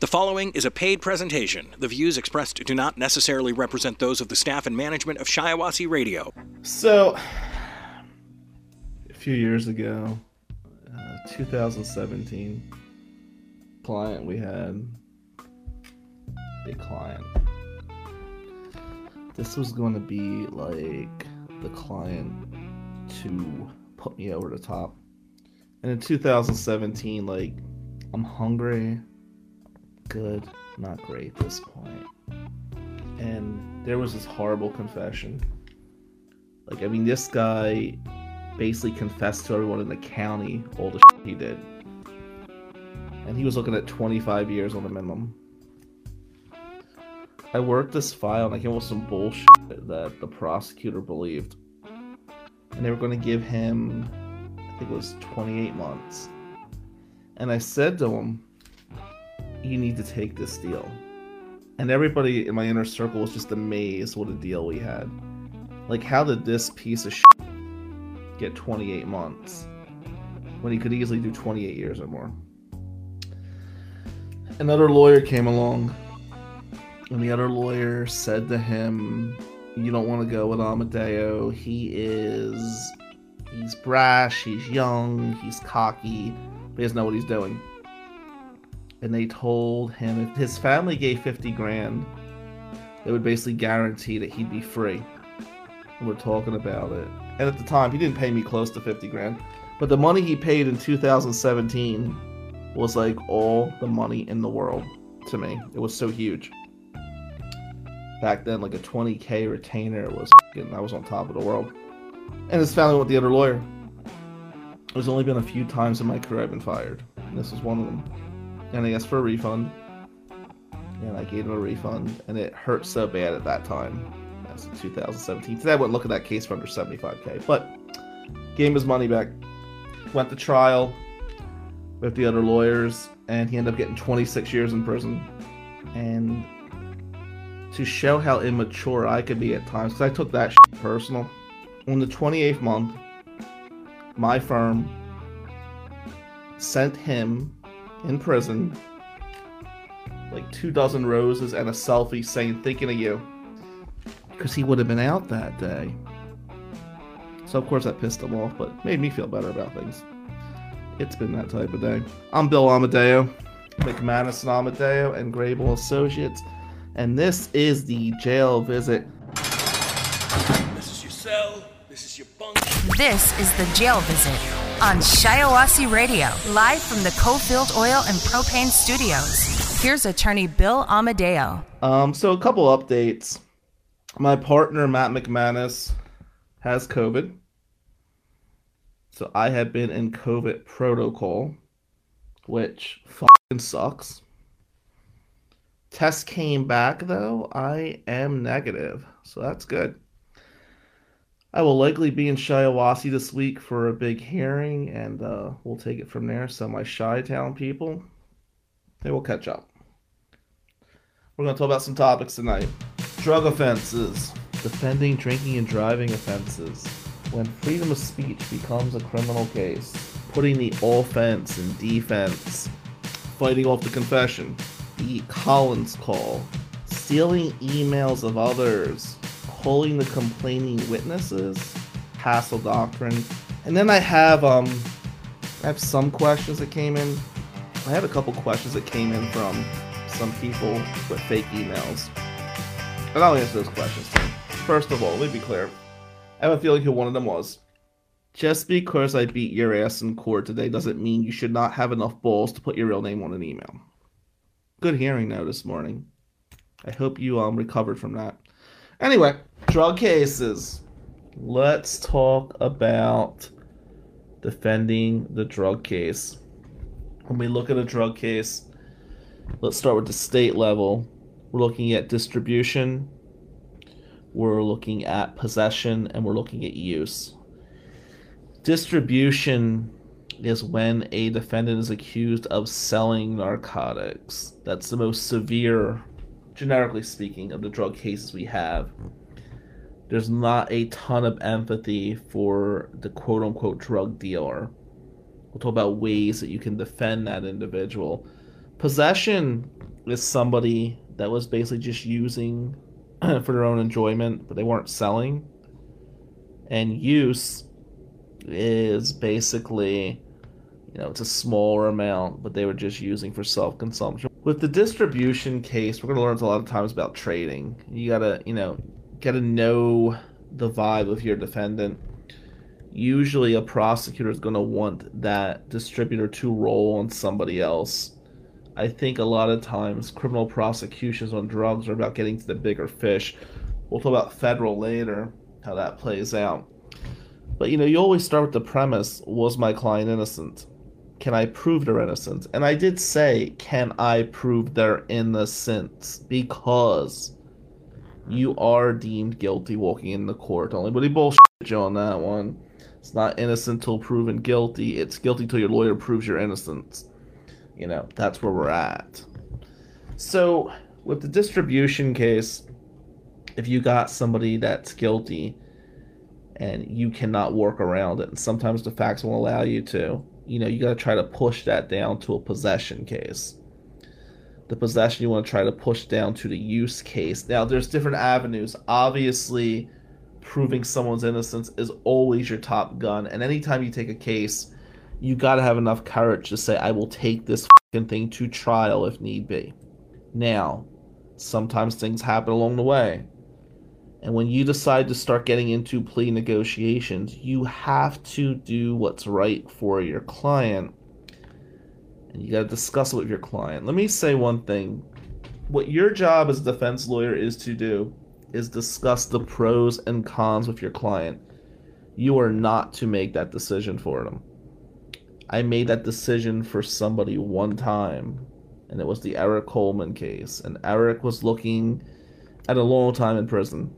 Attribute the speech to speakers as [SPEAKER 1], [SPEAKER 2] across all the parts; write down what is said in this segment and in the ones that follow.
[SPEAKER 1] The following is a paid presentation. The views expressed do not necessarily represent those of the staff and management of Shiawassee Radio.
[SPEAKER 2] So, a few years ago, uh, 2017, client we had, big client. This was going to be like the client to put me over the top. And in 2017, like, I'm hungry, good, not great at this point. And there was this horrible confession. Like, I mean, this guy basically confessed to everyone in the county all the shit he did. And he was looking at 25 years on the minimum. I worked this file and I came up with some bullshit that the prosecutor believed. And they were going to give him, I think it was 28 months. And I said to him, You need to take this deal. And everybody in my inner circle was just amazed what a deal we had. Like, how did this piece of shit get 28 months when he could easily do 28 years or more? Another lawyer came along, and the other lawyer said to him, You don't want to go with Amadeo. He is. He's brash, he's young, he's cocky, but he doesn't know what he's doing. And they told him if his family gave 50 grand, they would basically guarantee that he'd be free. And we're talking about it. And at the time, he didn't pay me close to 50 grand. But the money he paid in 2017 was like all the money in the world to me. It was so huge. Back then, like a 20k retainer was f***ing, I was on top of the world. And his family went the other lawyer. There's only been a few times in my career I've been fired. And this was one of them. And I asked for a refund. And I gave him a refund. And it hurt so bad at that time. That's in 2017. Today I wouldn't look at that case for under 75k. But gave his money back. Went to trial with the other lawyers. And he ended up getting 26 years in prison. And to show how immature I could be at times, because I took that personal. On the 28th month, my firm sent him in prison like two dozen roses and a selfie saying, thinking of you. Because he would have been out that day. So, of course, that pissed him off, but made me feel better about things. It's been that type of day. I'm Bill Amadeo, McManus and Amadeo, and Grable Associates, and this is the jail visit.
[SPEAKER 3] This is your cell. This is your bunk.
[SPEAKER 4] This is the jail visit on Shiawassee Radio, live from the Cofield Oil and Propane Studios. Here's attorney Bill Amadeo.
[SPEAKER 2] Um, so a couple updates. My partner Matt McManus has COVID. So I have been in COVID protocol, which fucking sucks. Test came back though. I am negative, so that's good. I will likely be in Shiawassee this week for a big hearing, and uh, we'll take it from there. So my Chi Town people, they will catch up. We're going to talk about some topics tonight. Drug offenses, defending drinking and driving offenses, when freedom of speech becomes a criminal case, putting the offense and defense, fighting off the confession, the Collins call, stealing emails of others, pulling the complaining witnesses, hassle doctrine, and then I have um I have some questions that came in. I have a couple questions that came in from some people with fake emails. And I'll answer those questions too. First of all, let me be clear. I have a feeling who one of them was. Just because I beat your ass in court today doesn't mean you should not have enough balls to put your real name on an email. Good hearing though this morning. I hope you um recovered from that. Anyway, drug cases. Let's talk about defending the drug case. When we look at a drug case, let's start with the state level. We're looking at distribution, we're looking at possession, and we're looking at use. Distribution is when a defendant is accused of selling narcotics. That's the most severe, generically speaking, of the drug cases we have. There's not a ton of empathy for the quote unquote drug dealer. We'll talk about ways that you can defend that individual. Possession is somebody that was basically just using for their own enjoyment, but they weren't selling. And use is basically, you know, it's a smaller amount, but they were just using for self consumption. With the distribution case, we're going to learn a lot of times about trading. You got to, you know, got to know the vibe of your defendant. Usually, a prosecutor is going to want that distributor to roll on somebody else. I think a lot of times criminal prosecutions on drugs are about getting to the bigger fish. We'll talk about federal later, how that plays out. But you know, you always start with the premise was my client innocent? Can I prove their innocence? And I did say, can I prove their innocence? Because you are deemed guilty walking in the court. Only but he bullshit you on that one. It's not innocent till proven guilty. It's guilty till your lawyer proves your innocence. You know, that's where we're at. So, with the distribution case, if you got somebody that's guilty and you cannot work around it, and sometimes the facts won't allow you to, you know, you got to try to push that down to a possession case the possession you want to try to push down to the use case. Now, there's different avenues. Obviously, proving someone's innocence is always your top gun, and anytime you take a case, you got to have enough courage to say, I will take this thing to trial if need be. Now, sometimes things happen along the way. And when you decide to start getting into plea negotiations, you have to do what's right for your client and you got to discuss it with your client. Let me say one thing. What your job as a defense lawyer is to do is discuss the pros and cons with your client. You are not to make that decision for them. I made that decision for somebody one time, and it was the Eric Coleman case. And Eric was looking at a long time in prison.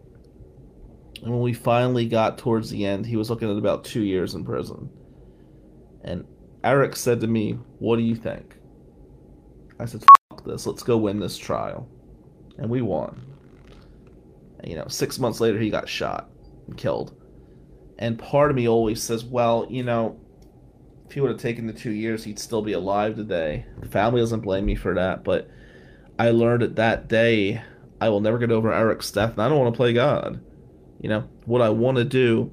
[SPEAKER 2] And when we finally got towards the end, he was looking at about two years in prison. And Eric said to me, What do you think? I said, Fuck this, let's go win this trial. And we won. And, you know, six months later, he got shot and killed. And part of me always says, Well, you know, if he would have taken the two years, he'd still be alive today. The family doesn't blame me for that, but I learned that that day I will never get over Eric's death, and I don't want to play God. You know, what I want to do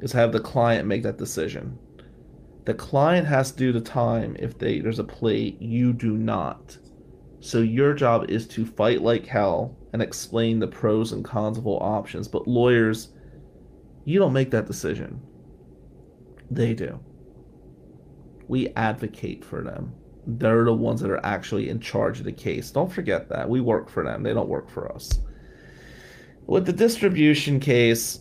[SPEAKER 2] is have the client make that decision. The client has to do the time if they there's a plea, you do not. So your job is to fight like hell and explain the pros and cons of all options. But lawyers, you don't make that decision. They do. We advocate for them. They're the ones that are actually in charge of the case. Don't forget that. We work for them. They don't work for us. With the distribution case,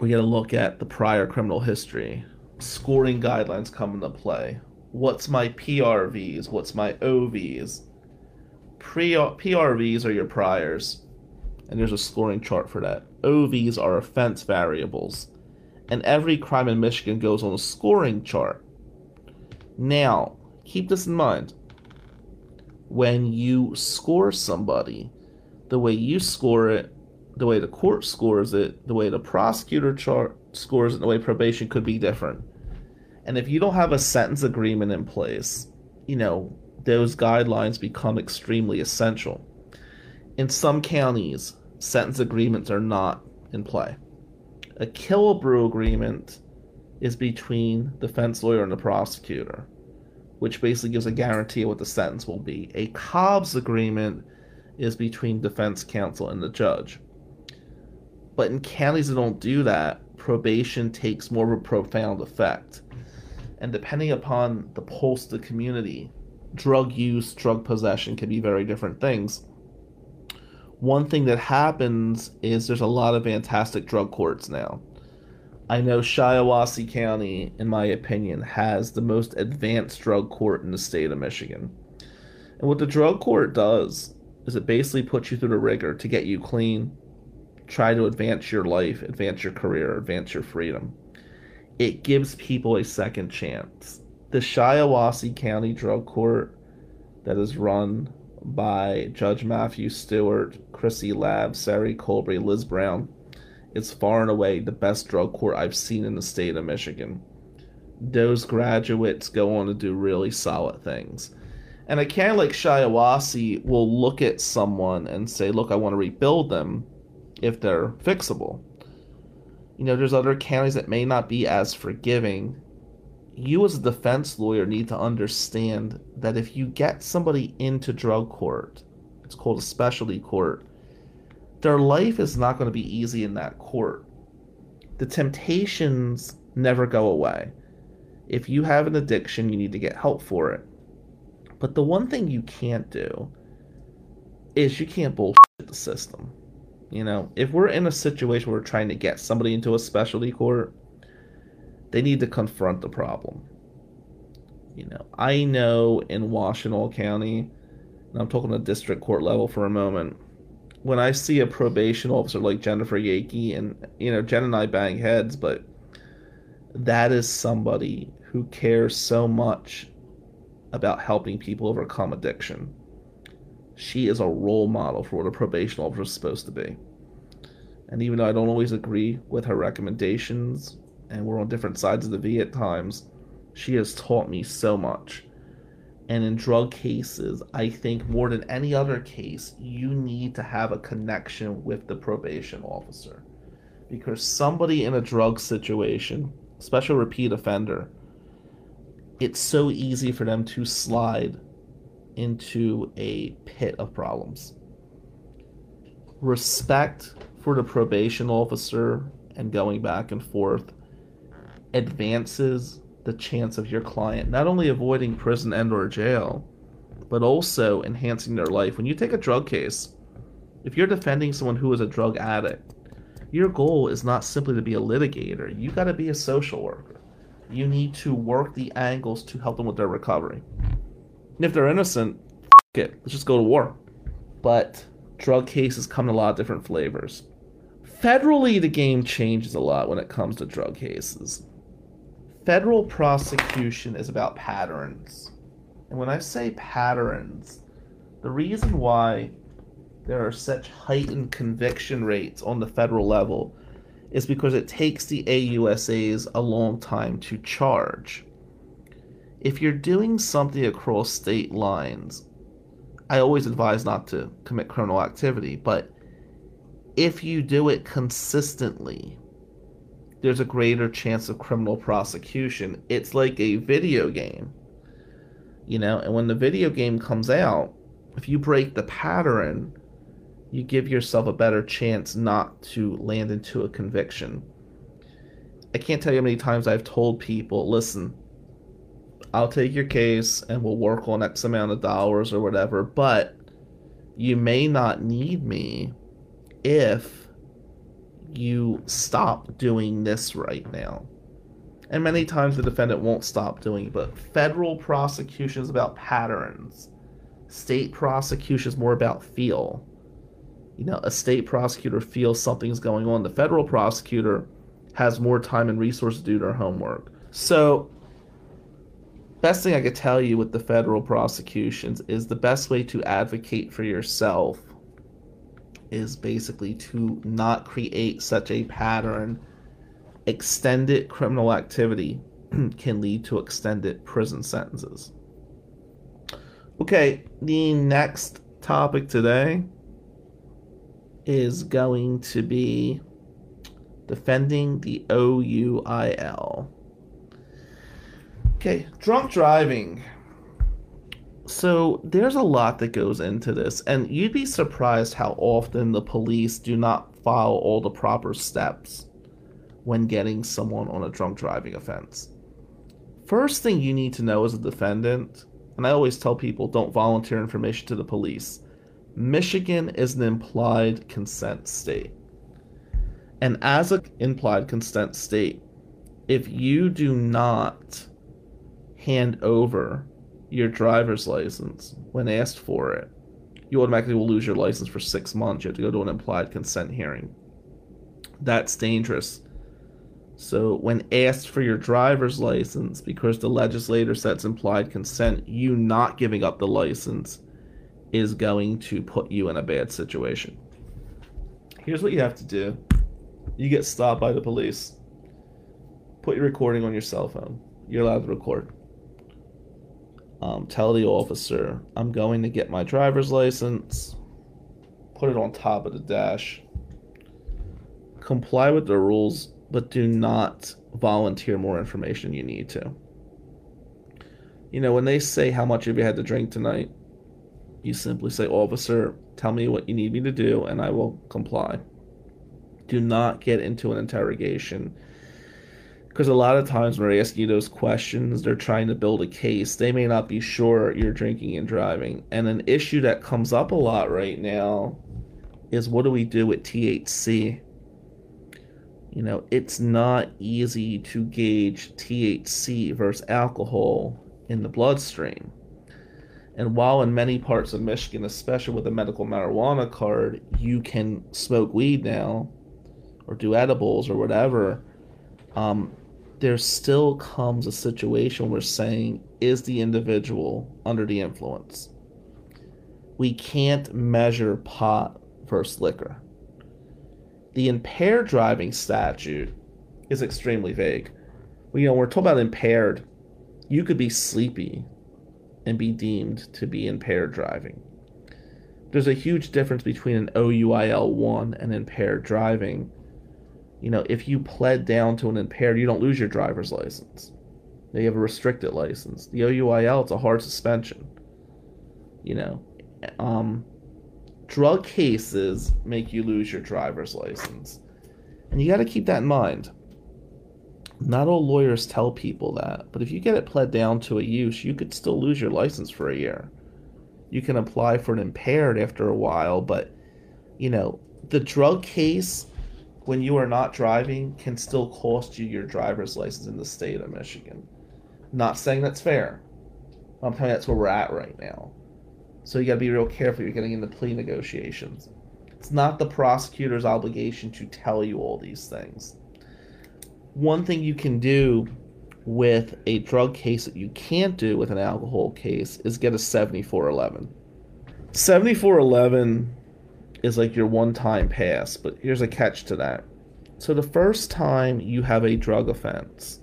[SPEAKER 2] we get to look at the prior criminal history scoring guidelines come into play. What's my PRVs? What's my OVs? Pre- PRVs are your priors, and there's a scoring chart for that. OVs are offense variables, and every crime in Michigan goes on a scoring chart. Now, keep this in mind. When you score somebody, the way you score it, the way the court scores it, the way the prosecutor chart scores it, the way probation could be different. And if you don't have a sentence agreement in place, you know, those guidelines become extremely essential. In some counties, sentence agreements are not in play. A Killebrew agreement is between the defense lawyer and the prosecutor, which basically gives a guarantee of what the sentence will be. A Cobbs agreement is between defense counsel and the judge. But in counties that don't do that, probation takes more of a profound effect and depending upon the pulse of the community, drug use, drug possession can be very different things. One thing that happens is there's a lot of fantastic drug courts now. I know Shiawassee County, in my opinion, has the most advanced drug court in the state of Michigan. And what the drug court does is it basically puts you through the rigor to get you clean, try to advance your life, advance your career, advance your freedom it gives people a second chance. The Shiawassee County Drug Court that is run by Judge Matthew Stewart, Chrissy Lab, Sari Colbury, Liz Brown is far and away the best drug court I've seen in the state of Michigan. Those graduates go on to do really solid things. And a county like Shiawassee will look at someone and say, look, I want to rebuild them if they're fixable. You know, there's other counties that may not be as forgiving. You, as a defense lawyer, need to understand that if you get somebody into drug court, it's called a specialty court, their life is not going to be easy in that court. The temptations never go away. If you have an addiction, you need to get help for it. But the one thing you can't do is you can't bullshit the system. You know, if we're in a situation where we're trying to get somebody into a specialty court, they need to confront the problem. You know, I know in Washtenaw County, and I'm talking the district court level for a moment, when I see a probation officer like Jennifer Yakey, and you know, Jen and I bang heads, but that is somebody who cares so much about helping people overcome addiction she is a role model for what a probation officer is supposed to be. And even though I don't always agree with her recommendations, and we're on different sides of the V at times, she has taught me so much. And in drug cases, I think more than any other case, you need to have a connection with the probation officer. Because somebody in a drug situation, especially a repeat offender, it's so easy for them to slide into a pit of problems. Respect for the probation officer and going back and forth advances the chance of your client not only avoiding prison and or jail but also enhancing their life. When you take a drug case if you're defending someone who is a drug addict your goal is not simply to be a litigator. You got to be a social worker you need to work the angles to help them with their recovery and if they're innocent, it, let's just go to war. But drug cases come in a lot of different flavors. Federally, the game changes a lot when it comes to drug cases. Federal prosecution is about patterns. And when I say patterns, the reason why there are such heightened conviction rates on the federal level is because it takes the AUSAs a long time to charge if you're doing something across state lines, I always advise not to commit criminal activity, but if you do it consistently, there's a greater chance of criminal prosecution. It's like a video game, you know, and when the video game comes out, if you break the pattern, you give yourself a better chance not to land into a conviction. I can't tell you how many times I've told people, listen, I'll take your case and we'll work on X amount of dollars or whatever, but you may not need me if you stop doing this right now. And many times the defendant won't stop doing it, but federal prosecution is about patterns. State prosecution is more about feel. You know, a state prosecutor feels something's going on. The federal prosecutor has more time and resources to do their homework. So best thing I could tell you with the federal prosecutions is the best way to advocate for yourself is basically to not create such a pattern. Extended criminal activity can lead to extended prison sentences. Okay, the next topic today is going to be defending the OUIL. Okay, drunk driving. So there's a lot that goes into this, and you'd be surprised how often the police do not follow all the proper steps when getting someone on a drunk driving offense. First thing you need to know as a defendant, and I always tell people don't volunteer information to the police. Michigan is an implied consent state. And as an implied consent state, if you do not hand over your driver's license when asked for it, you automatically will lose your license for six months. You have to go to an implied consent hearing. That's dangerous. So, when asked for your driver's license, because the legislator sets implied consent, you not giving up the license is going to put you in a bad situation. Here's what you have to do you get stopped by the police. Put your recording on your cell phone. You're allowed to record um, tell the officer, I'm going to get my driver's license, put it on top of the dash, comply with the rules, but do not volunteer more information you need to. You know, when they say, How much have you had to drink tonight? You simply say, Officer, tell me what you need me to do, and I will comply. Do not get into an interrogation. Because a lot of times when they're asking you those questions, they're trying to build a case. They may not be sure you're drinking and driving. And an issue that comes up a lot right now is what do we do with THC? You know, it's not easy to gauge THC versus alcohol in the bloodstream. And while in many parts of Michigan, especially with a medical marijuana card, you can smoke weed now or do edibles or whatever, um, there still comes a situation where saying, is the individual under the influence? We can't measure pot versus liquor. The impaired driving statute is extremely vague. You know, we're talking about impaired. You could be sleepy and be deemed to be impaired driving. There's a huge difference between an OUIL 1 and impaired driving. You know, if you pled down to an impaired, you don't lose your driver's license. You have a restricted license. The OUIL, it's a hard suspension. You know, um, drug cases make you lose your driver's license. And you got to keep that in mind. Not all lawyers tell people that, but if you get it pled down to a use, you could still lose your license for a year. You can apply for an impaired after a while, but you know, the drug case when you are not driving can still cost you your driver's license in the state of Michigan. Not saying that's fair. I'm telling you that's where we're at right now. So you got to be real careful. You're getting into plea negotiations. It's not the prosecutor's obligation to tell you all these things one thing you can do with a drug case that you can't do with an alcohol case is get a 7411. 7411 is like your one time pass, but here's a catch to that. So the first time you have a drug offense,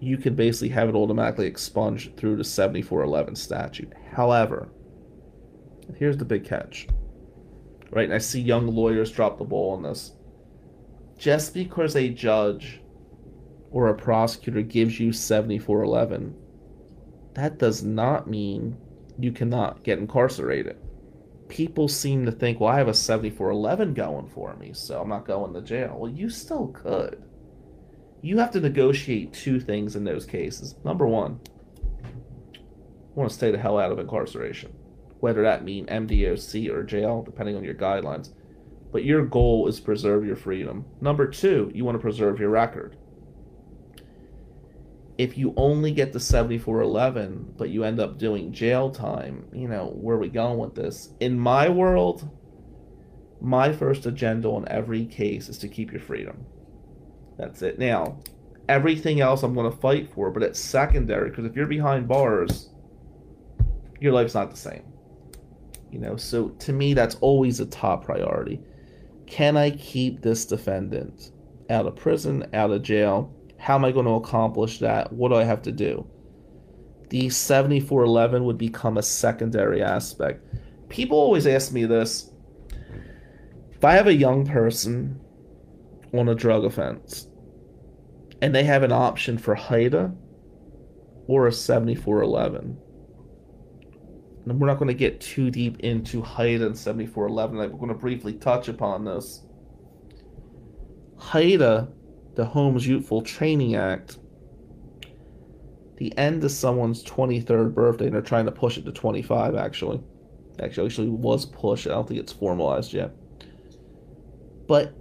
[SPEAKER 2] you can basically have it automatically expunged through the 7411 statute. However, here's the big catch. Right, and I see young lawyers drop the ball on this just because a judge or a prosecutor gives you 7411, that does not mean you cannot get incarcerated. People seem to think, well, I have a 7411 going for me, so I'm not going to jail. Well, you still could. You have to negotiate two things in those cases. Number one, want to stay the hell out of incarceration, whether that mean MDOC or jail, depending on your guidelines but your goal is preserve your freedom. Number two, you want to preserve your record. If you only get the 7411, but you end up doing jail time, you know, where are we going with this? In my world, my first agenda on every case is to keep your freedom. That's it. Now, everything else I'm going to fight for, but it's secondary because if you're behind bars, your life's not the same. You know, so to me, that's always a top priority. Can I keep this defendant out of prison, out of jail? How am I going to accomplish that? What do I have to do? The 7411 would become a secondary aspect. People always ask me this. If I have a young person on a drug offense and they have an option for HYTA or a 7411, and we're not going to get too deep into HYTA and 7411. We're going to briefly touch upon this. HYTA, the Holmes Youthful Training Act, the end of someone's 23rd birthday, and they're trying to push it to 25, actually. Actually, actually was pushed. I don't think it's formalized yet. But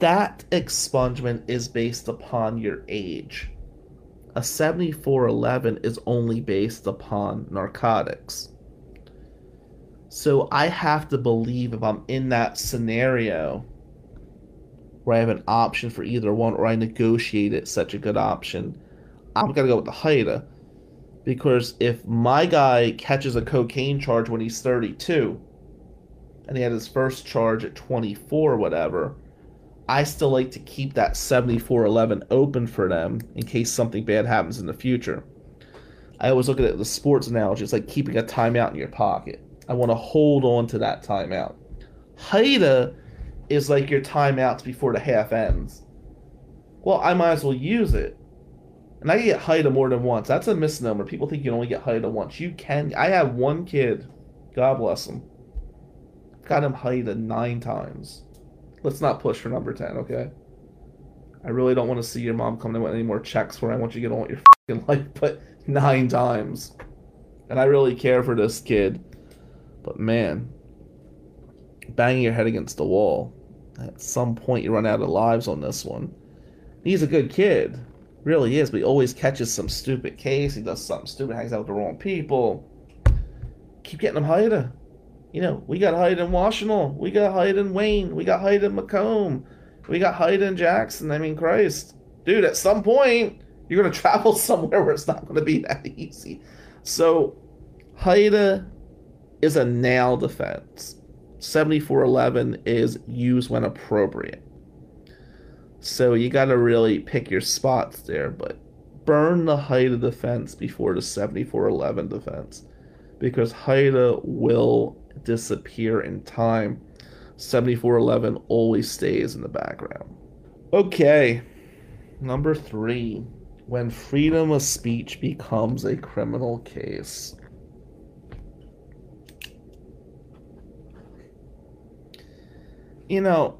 [SPEAKER 2] that expungement is based upon your age a 7411 is only based upon narcotics. So I have to believe if I'm in that scenario where I have an option for either one or I negotiated such a good option, I'm going to go with the HYTA. Because if my guy catches a cocaine charge when he's 32 and he had his first charge at 24 whatever, I still like to keep that 7411 open for them in case something bad happens in the future. I always look at it the sports analogy. It's like keeping a timeout in your pocket. I want to hold on to that timeout. HYTA is like your timeouts before the half ends. Well, I might as well use it. And I get HYTA more than once. That's a misnomer. People think you only get HYTA once. You can. I have one kid. God bless him. Got him HYTA nine times. Let's not push for number 10, okay? I really don't want to see your mom come in with any more checks where I want you to get on with your fucking life, but nine times. And I really care for this kid. But man, banging your head against the wall. At some point, you run out of lives on this one. He's a good kid, really is, but he always catches some stupid case. He does something stupid, hangs out with the wrong people. Keep getting him HYTA. You know, we got HYTA in Washtenaw. We got HYTA in Wayne. We got HYTA in Macomb. We got HYTA in Jackson. I mean, Christ. Dude, at some point, you're going to travel somewhere where it's not going to be that easy. So, HYTA is a nail defense. 7411 is used when appropriate. So you got to really pick your spots there, but burn the HYTA defense before the 7411 defense because HYTA will disappear in time. 7411 always stays in the background. Okay, number three when freedom of speech becomes a criminal case. You know,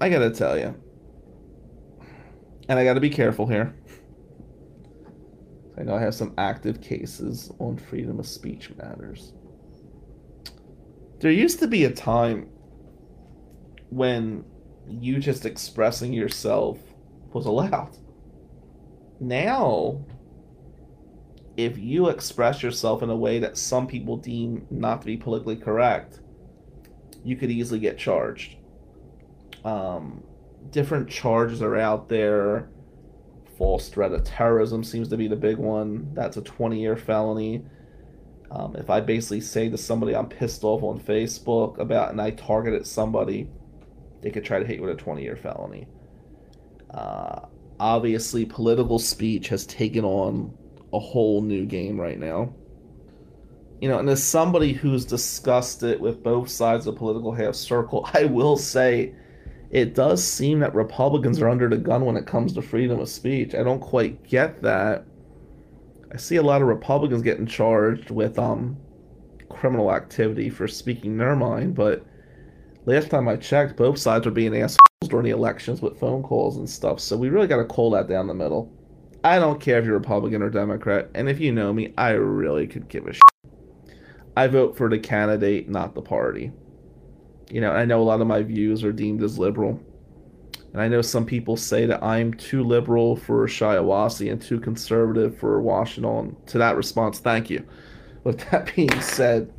[SPEAKER 2] I gotta tell you, and I gotta be careful here. I know I have some active cases on freedom of speech matters. There used to be a time when you just expressing yourself was allowed. Now, if you express yourself in a way that some people deem not to be politically correct, you could easily get charged. Um, different charges are out there. False threat of terrorism seems to be the big one. That's a 20 year felony. Um, if I basically say to somebody I'm pissed off on Facebook about and I targeted somebody, they could try to hit you with a 20 year felony. Uh, obviously, political speech has taken on a whole new game right now. You know, and as somebody who's discussed it with both sides of the political half circle, I will say it does seem that Republicans are under the gun when it comes to freedom of speech. I don't quite get that. I see a lot of Republicans getting charged with um criminal activity for speaking their mind, but last time I checked, both sides were being assholes during the elections with phone calls and stuff. So we really got to call that down the middle. I don't care if you're Republican or Democrat, and if you know me, I really could give a shit. I vote for the candidate, not the party. You know, I know a lot of my views are deemed as liberal. And I know some people say that I'm too liberal for Shiawassee and too conservative for Washtenaw. To that response, thank you. With that being said,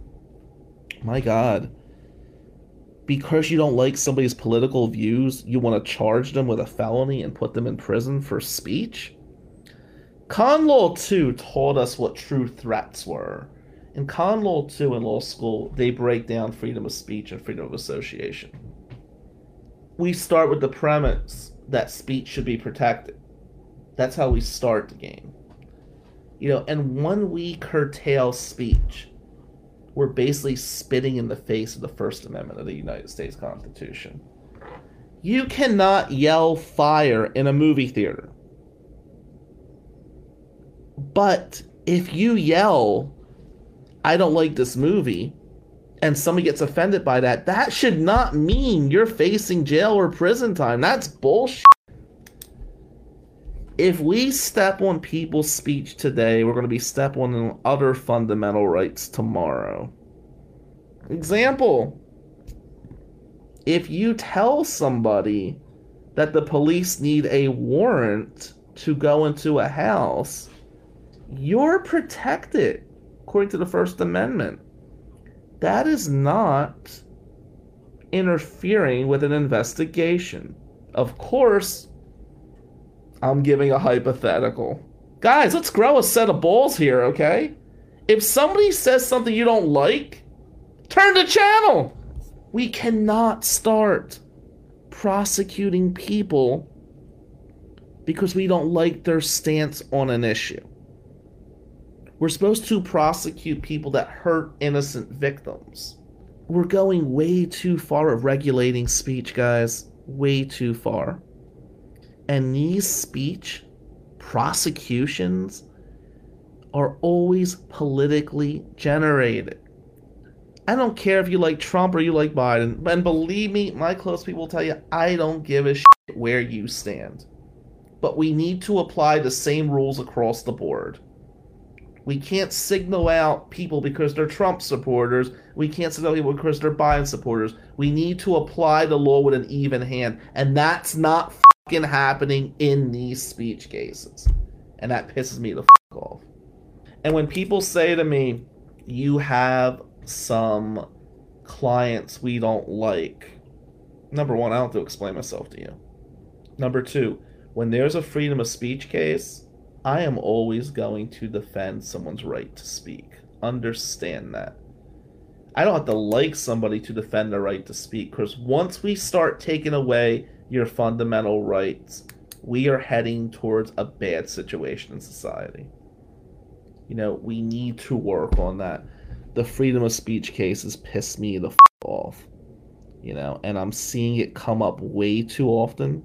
[SPEAKER 2] my God, because you don't like somebody's political views, you want to charge them with a felony and put them in prison for speech? Con Law 2 taught us what true threats were. In Con Law 2 in law school, they break down freedom of speech and freedom of association. We start with the premise that speech should be protected. That's how we start the game. You know, and when we curtail speech, we're basically spitting in the face of the First Amendment of the United States Constitution. You cannot yell fire in a movie theater. But if you yell, I don't like this movie, and somebody gets offended by that, that should not mean you're facing jail or prison time. That's bullshit. If we step on people's speech today, we're going to be stepping on other fundamental rights tomorrow. Example If you tell somebody that the police need a warrant to go into a house, you're protected according to the First Amendment. That is not interfering with an investigation. Of course, I'm giving a hypothetical. Guys, let's grow a set of balls here, okay? If somebody says something you don't like, turn the channel. We cannot start prosecuting people because we don't like their stance on an issue. We're supposed to prosecute people that hurt innocent victims. We're going way too far of regulating speech, guys. Way too far. And these speech prosecutions are always politically generated. I don't care if you like Trump or you like Biden, and believe me, my close people will tell you I don't give a shit where you stand. But we need to apply the same rules across the board. We can't signal out people because they're Trump supporters. We can't signal out people because they're Biden supporters. We need to apply the law with an even hand, and that's not fucking happening in these speech cases. And that pisses me the fuck off. And when people say to me, you have some clients we don't like, number one, I don't have to explain myself to you. Number two, when there's a freedom of speech case, I am always going to defend someone's right to speak. Understand that. I don't have to like somebody to defend their right to speak because once we start taking away your fundamental rights, we are heading towards a bad situation in society. You know, we need to work on that. The freedom of speech cases piss me the f- off. You know, and I'm seeing it come up way too often.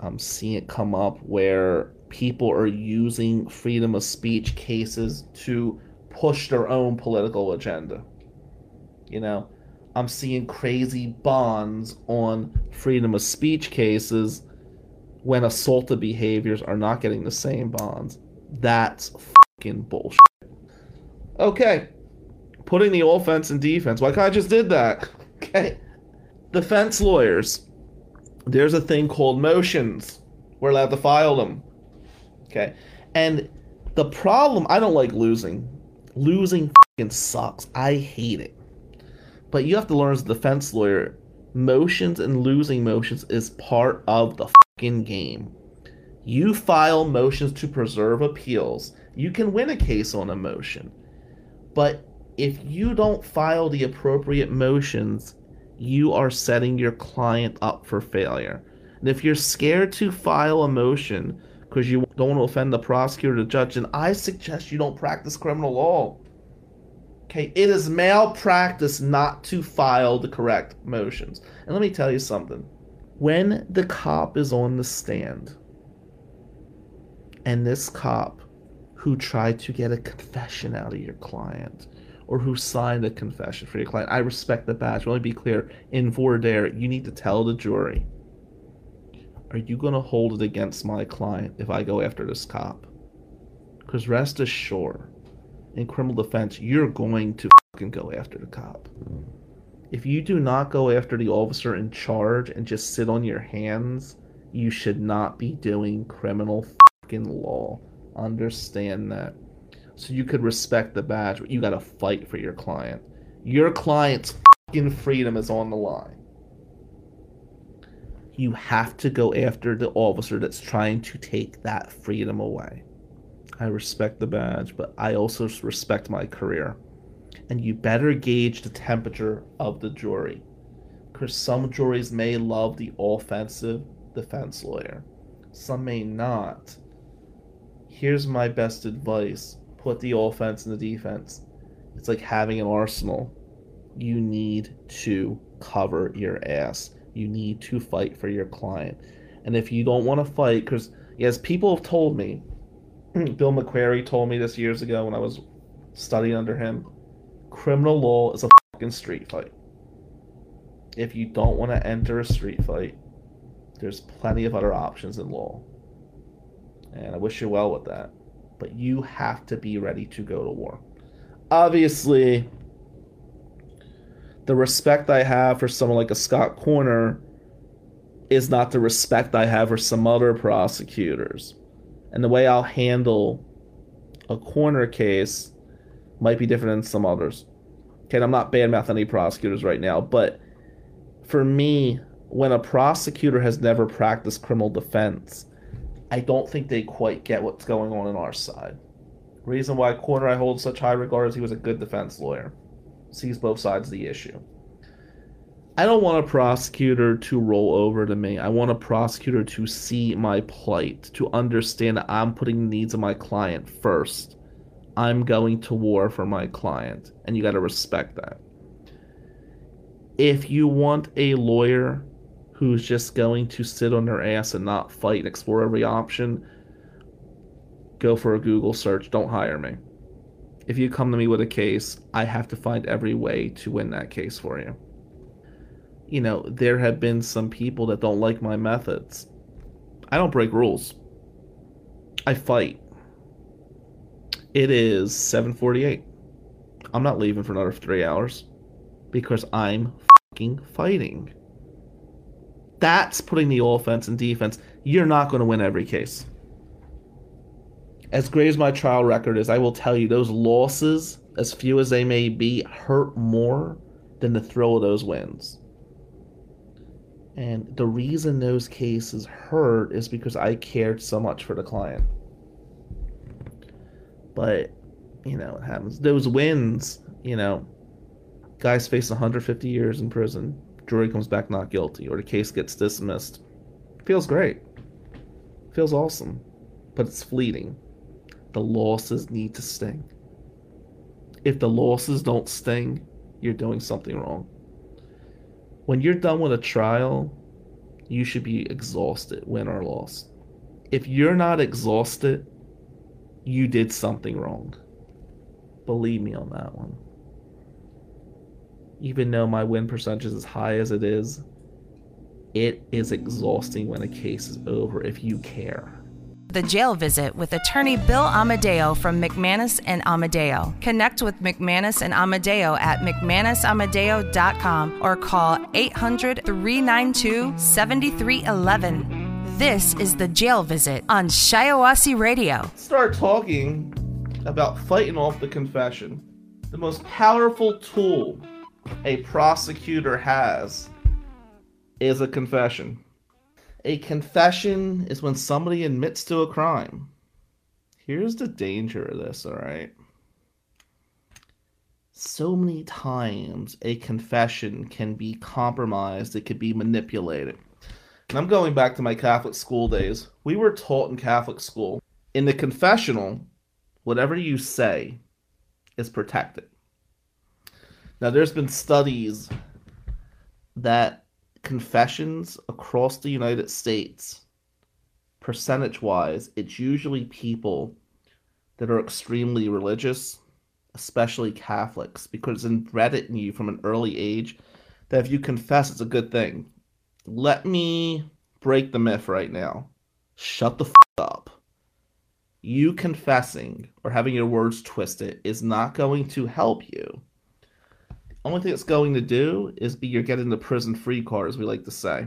[SPEAKER 2] I'm seeing it come up where people are using freedom of speech cases to push their own political agenda. You know, I'm seeing crazy bonds on freedom of speech cases when assaultive behaviors are not getting the same bonds. That's fucking bullshit. Okay. Putting the offense and defense. Like I just did that. Okay. Defense lawyers. There's a thing called motions. We're allowed to file them. Okay. And the problem, I don't like losing. Losing fucking sucks. I hate it. But you have to learn as a defense lawyer, motions and losing motions is part of the fucking game. You file motions to preserve appeals. You can win a case on a motion. But if you don't file the appropriate motions, you are setting your client up for failure. And if you're scared to file a motion because you don't want to offend the prosecutor or the judge, then I suggest you don't practice criminal law. Okay, it is malpractice not to file the correct motions. And let me tell you something. When the cop is on the stand, and this cop who tried to get a confession out of your client or who signed a confession for your client, I respect the badge. Let me be clear. In voir dire, you need to tell the jury are you going to hold it against my client if I go after this cop? Because rest assured, in criminal defense, you're going to fucking go after the cop. If you do not go after the officer in charge and just sit on your hands, you should not be doing criminal fucking law. Understand that. So you could respect the badge, but you gotta fight for your client. Your client's fucking freedom is on the line. You have to go after the officer that's trying to take that freedom away. I respect the badge, but I also respect my career. And you better gauge the temperature of the jury. Because some juries may love the offensive defense lawyer, some may not. Here's my best advice put the offense in the defense. It's like having an arsenal. You need to cover your ass. You need to fight for your client. And if you don't want to fight, because, yes, people have told me, Bill McQuarrie told me this years ago when I was studying under him. Criminal law is a fucking street fight. If you don't want to enter a street fight, there's plenty of other options in law. And I wish you well with that. But you have to be ready to go to war. Obviously, the respect I have for someone like a Scott Koerner is not the respect I have for some other prosecutors and the way I'll handle a Koerner case might be different than some others. Okay, and I'm not bad mouthing any prosecutors right now, but for me, when a prosecutor has never practiced criminal defense, I don't think they quite get what's going on in our side. Reason why Corner I hold such high regard is he was a good defense lawyer, sees both sides of the issue. I don't want a prosecutor to roll over to me. I want a prosecutor to see my plight, to understand that I'm putting the needs of my client first I'm going to war for my client, and you got to respect that. If you want a lawyer who's just going to sit on their ass and not fight and explore every option, go for a Google search. Don't hire me. If you come to me with a case, I have to find every way to win that case for you. You know, there have been some people that don't like my methods. I don't break rules. I fight. It is 7:48. I'm not leaving for another 3 hours because I'm fucking fighting. That's putting the offense and defense. You're not going to win every case. As great as my trial record is, I will tell you those losses, as few as they may be, hurt more than the thrill of those wins. And the reason those cases hurt is because I cared so much for the client. But, you know, it happens. Those wins, you know, guys face 150 years in prison, jury comes back not guilty, or the case gets dismissed. Feels great. Feels awesome. But it's fleeting. The losses need to sting. If the losses don't sting, you're doing something wrong. When you're done with a trial, you should be exhausted, win or loss. If you're not exhausted, you did something wrong. Believe me on that one. Even though my win percentage is as high as it is, it is exhausting when a case is over if you care.
[SPEAKER 4] The jail visit with attorney Bill Amadeo from McManus and Amadeo. Connect with McManus and Amadeo at McManusAmadeo.com or call 800 392 7311. This is the jail visit on Shiawassee Radio.
[SPEAKER 2] Start talking about fighting off the confession. The most powerful tool a prosecutor has is a confession. A confession is when somebody admits to a crime. Here's the danger of this, all right? So many times a confession can be compromised, it could be manipulated. And I'm going back to my Catholic school days. We were taught in Catholic school in the confessional, whatever you say is protected. Now, there's been studies that confessions across the United States, percentage wise, it's usually people that are extremely religious, especially Catholics, because it's embedded in you from an early age that if you confess, it's a good thing. Let me break the myth right now. Shut the f- up. You confessing or having your words twisted is not going to help you only thing it's going to do is be you're getting the prison free card, as we like to say.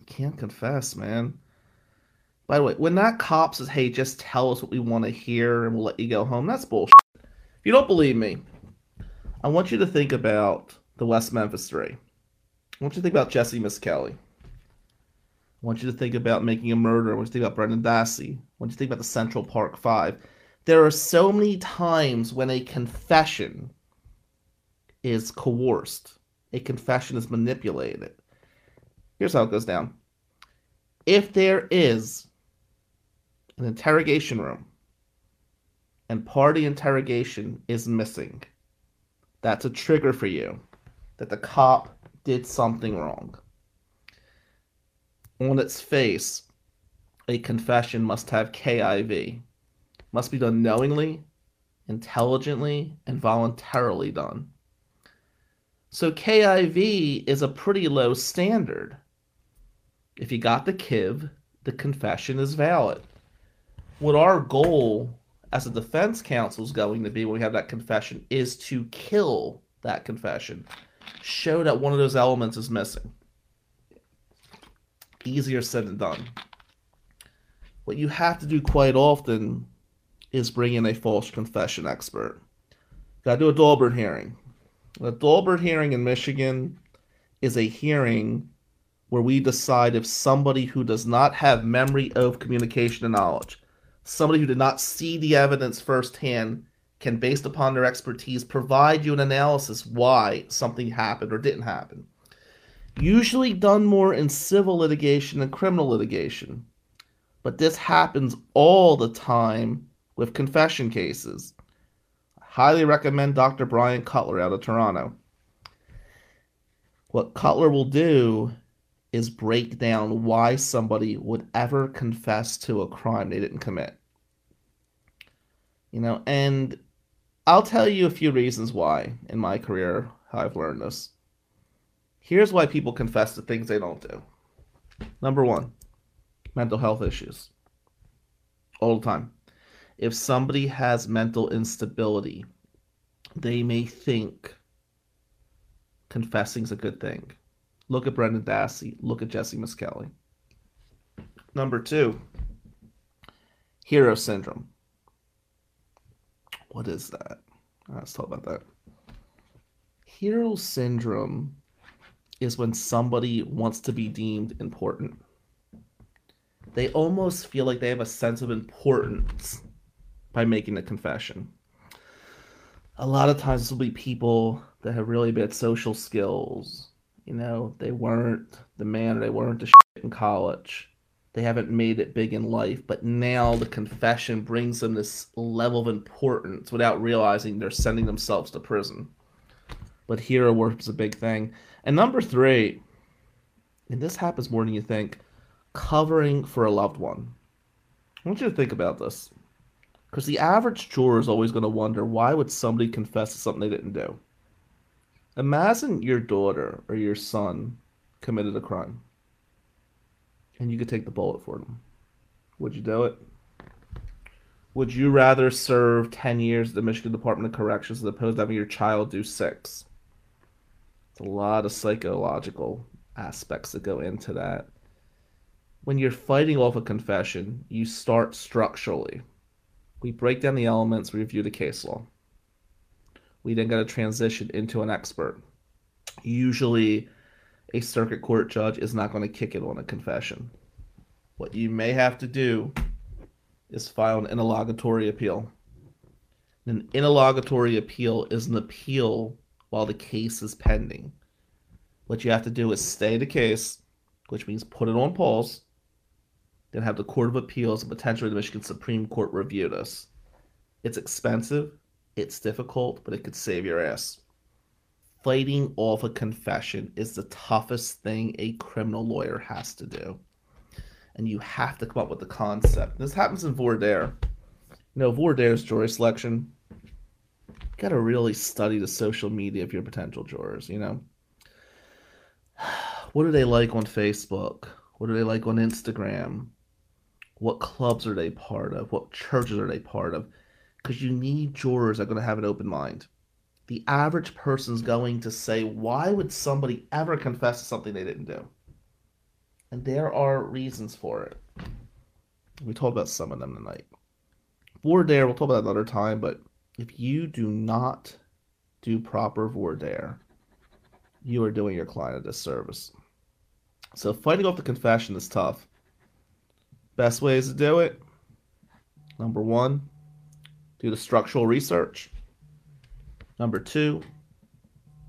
[SPEAKER 2] You can't confess, man. By the way, when that cop says, hey, just tell us what we want to hear and we'll let you go home, that's bullshit. If you don't believe me, I want you to think about the West Memphis Three. I want you to think about Jessie Misskelley. I want you to think about making a murder. I want you to think about Brendan Dassey. I want you to think about the Central Park Five. There are so many times when a confession is coerced, a confession is manipulated. Here's how it goes down. If there is an interrogation room and party interrogation is missing, that's a trigger for you that the cop did something wrong. On its face, a confession must have KIV. Must be done knowingly, intelligently, and voluntarily done. So KIV is a pretty low standard. If you got the KIV, the confession is valid. What our goal as a defense counsel is going to be when we have that confession is to kill that confession. Show that one of those elements is missing. Easier said than done. What you have to do quite often is bring in a false confession expert. Got to do a Daubert hearing. The Daubert hearing in Michigan is a hearing where we decide if somebody who does not have memory of communication and knowledge, somebody who did not see the evidence firsthand, can, based upon their expertise, provide you an analysis why something happened or didn't happen. Usually done more in civil litigation than criminal litigation. But this happens all the time with confession cases. Highly recommend Dr. Brian Cutler out of Toronto. What Cutler will do is break down why somebody would ever confess to a crime they didn't commit. You know, and I'll tell you a few reasons why in my career I've learned this. Here's why people confess to things they don't do. Number one, mental health issues. All the time. If somebody has mental instability, they may think confessing is a good thing. Look at Brendan Dassey. Look at Jessie Misskelley. Number two, hero syndrome. What is that? Let's talk about that. Hero syndrome is when somebody wants to be deemed important. They almost feel like they have a sense of importance by making a confession. A lot of times, this will be people that have really bad social skills. You know, they weren't the man or they weren't the shit in college. They haven't made it big in life, but now the confession brings them this level of importance without realizing they're sending themselves to prison. But hero work is a big thing. And number three, and this happens more than you think, covering for a loved one. I want you to think about this. Because the average juror is always going to wonder why would somebody confess to something they didn't do? Imagine your daughter or your son committed a crime and you could take the bullet for them. Would you do it? Would you rather serve 10 years at the Michigan Department of Corrections as opposed to having your child do six? It's a lot of psychological aspects that go into that. When you're fighting off a confession, you start structurally. We break down the elements, we review the case law. We then got to transition into an expert. Usually, a circuit court judge is not going to kick it on a confession. What you may have to do is file an interlocutory appeal. An interlocutory appeal is an appeal while the case is pending. What you have to do is stay the case, which means put it on pause, then have the Court of Appeals and potentially the Michigan Supreme Court review this. It's expensive, it's difficult, but it could save your ass fighting off a confession is the toughest thing a criminal lawyer has to do. And you have to come up with the concept. This happens in voir dire. You know, voir dire's jury selection. You gotta really study the social media of your potential jurors, you know? What do they like on Facebook? What do they like on Instagram? What clubs are they part of? What churches are they part of? Because you need jurors that are going to have an open mind the average person's going to say, why would somebody ever confess to something they didn't do? And there are reasons for it. We talked about some of them tonight. Voir dire, we'll talk about that another time, but if you do not do proper voir dire, you are doing your client a disservice. So fighting off the confession is tough. Best ways to do it number one, do the structural research. Number two,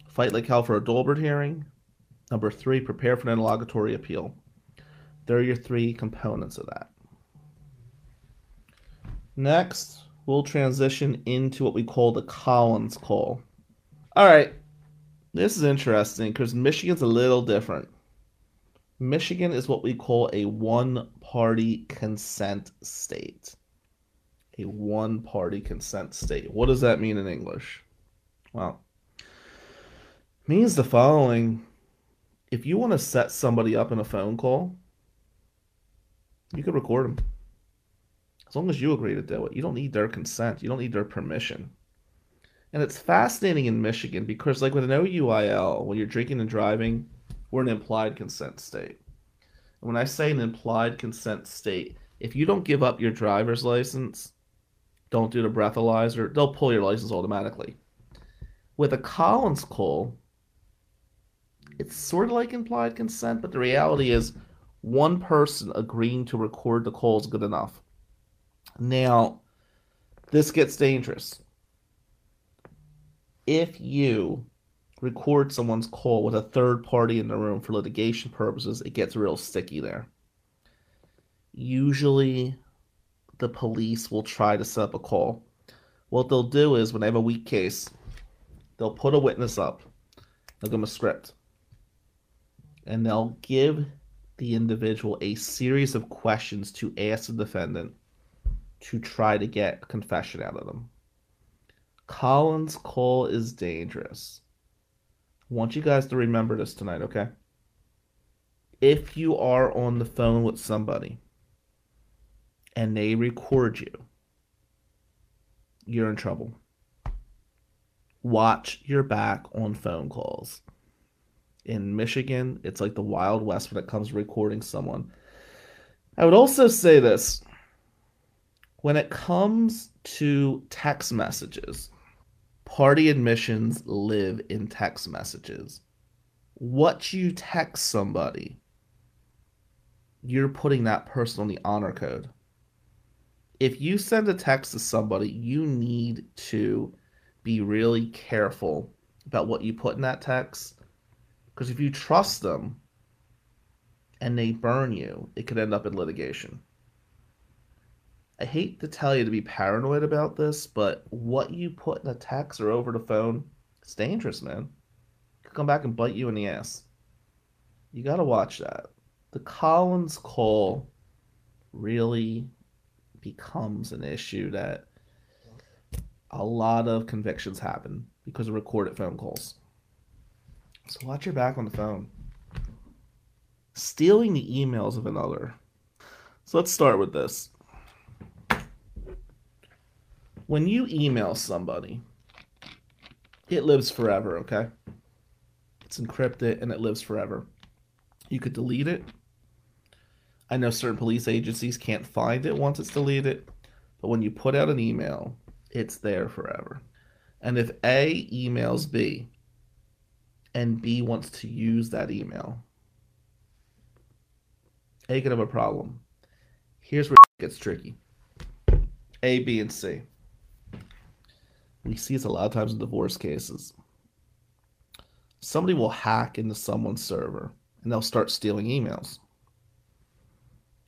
[SPEAKER 2] fight like hell for a Daubert hearing. Number three, prepare for an interlocutory appeal. There are your three components of that. Next, we'll transition into what we call the Collins call. All right, this is interesting because Michigan's a little different. Michigan is what we call a one party consent state. A one party consent state. What does that mean in English? Well, means the following. If you want to set somebody up in a phone call, you can record them. As long as you agree to do it. You don't need their consent. You don't need their permission. And it's fascinating in Michigan because, like with an OUIL, when you're drinking and driving, we're an implied consent state. And when I say an implied consent state, if you don't give up your driver's license, don't do the breathalyzer, they'll pull your license automatically. With a Collins call, it's sort of like implied consent, but the reality is one person agreeing to record the call is good enough. Now, this gets dangerous. If you record someone's call with a third party in the room for litigation purposes, it gets real sticky there. Usually, the police will try to set up a call. What they'll do is when they have a weak case, they'll put a witness up, they'll give them a script, and they'll give the individual a series of questions to ask the defendant to try to get confession out of them. Collins call is dangerous. Want you guys to remember this tonight, okay? If you are on the phone with somebody and they record you, you're in trouble. Watch your back on phone calls. In Michigan, it's like the Wild West when it comes to recording someone. I would also say this when it comes to text messages, party admissions live in text messages. What you text somebody, you're putting that person on the honor code if you send a text to somebody, you need to be really careful about what you put in that text. Because if you trust them and they burn you, it could end up in litigation. I hate to tell you to be paranoid about this, but what you put in a text or over the phone, it's dangerous, man. Could come back and bite you in the ass. You got to watch that. The Collins call really becomes an issue that a lot of convictions happen because of recorded phone calls. So watch your back on the phone. Stealing the emails of another. So let's start with this. When you email somebody, it lives forever, okay? It's encrypted and it lives forever. You could delete it, I know certain police agencies can't find it once it's deleted, but when you put out an email, it's there forever. And if A emails B and B wants to use that email, A could have a problem. Here's where it gets tricky A, B, and C. We see this a lot of times in divorce cases. Somebody will hack into someone's server and they'll start stealing emails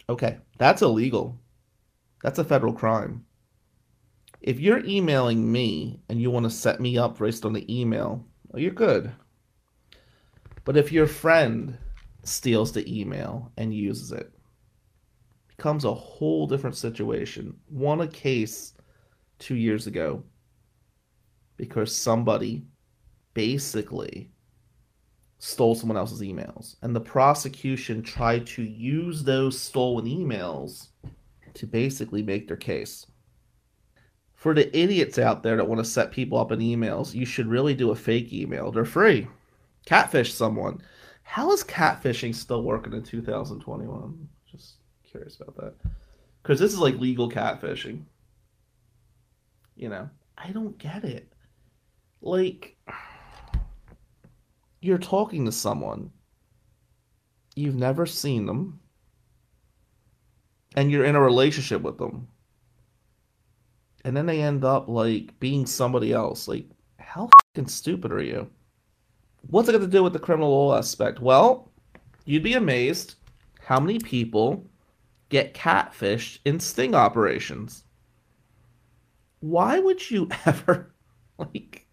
[SPEAKER 2] Okay, that's illegal. That's a federal crime. If you're emailing me and you want to set me up based on the email, well, you're good. But if your friend steals the email and uses it, it becomes a whole different situation. Won a case two years ago because somebody basically stole someone else's emails. And the prosecution tried to use those stolen emails to basically make their case. For the idiots out there that want to set people up in emails, you should really do a fake email. They're free. Catfish someone. How is catfishing still working in 2021? Just curious about that. Because this is like legal catfishing. You know, I don't get it. Like you're talking to someone. You've never seen them. And you're in a relationship with them. And then they end up like being somebody else. Like how fucking stupid are you? What's it got to do with the criminal law aspect? Well you'd be amazed how many people get catfished in sting operations. Why would you ever like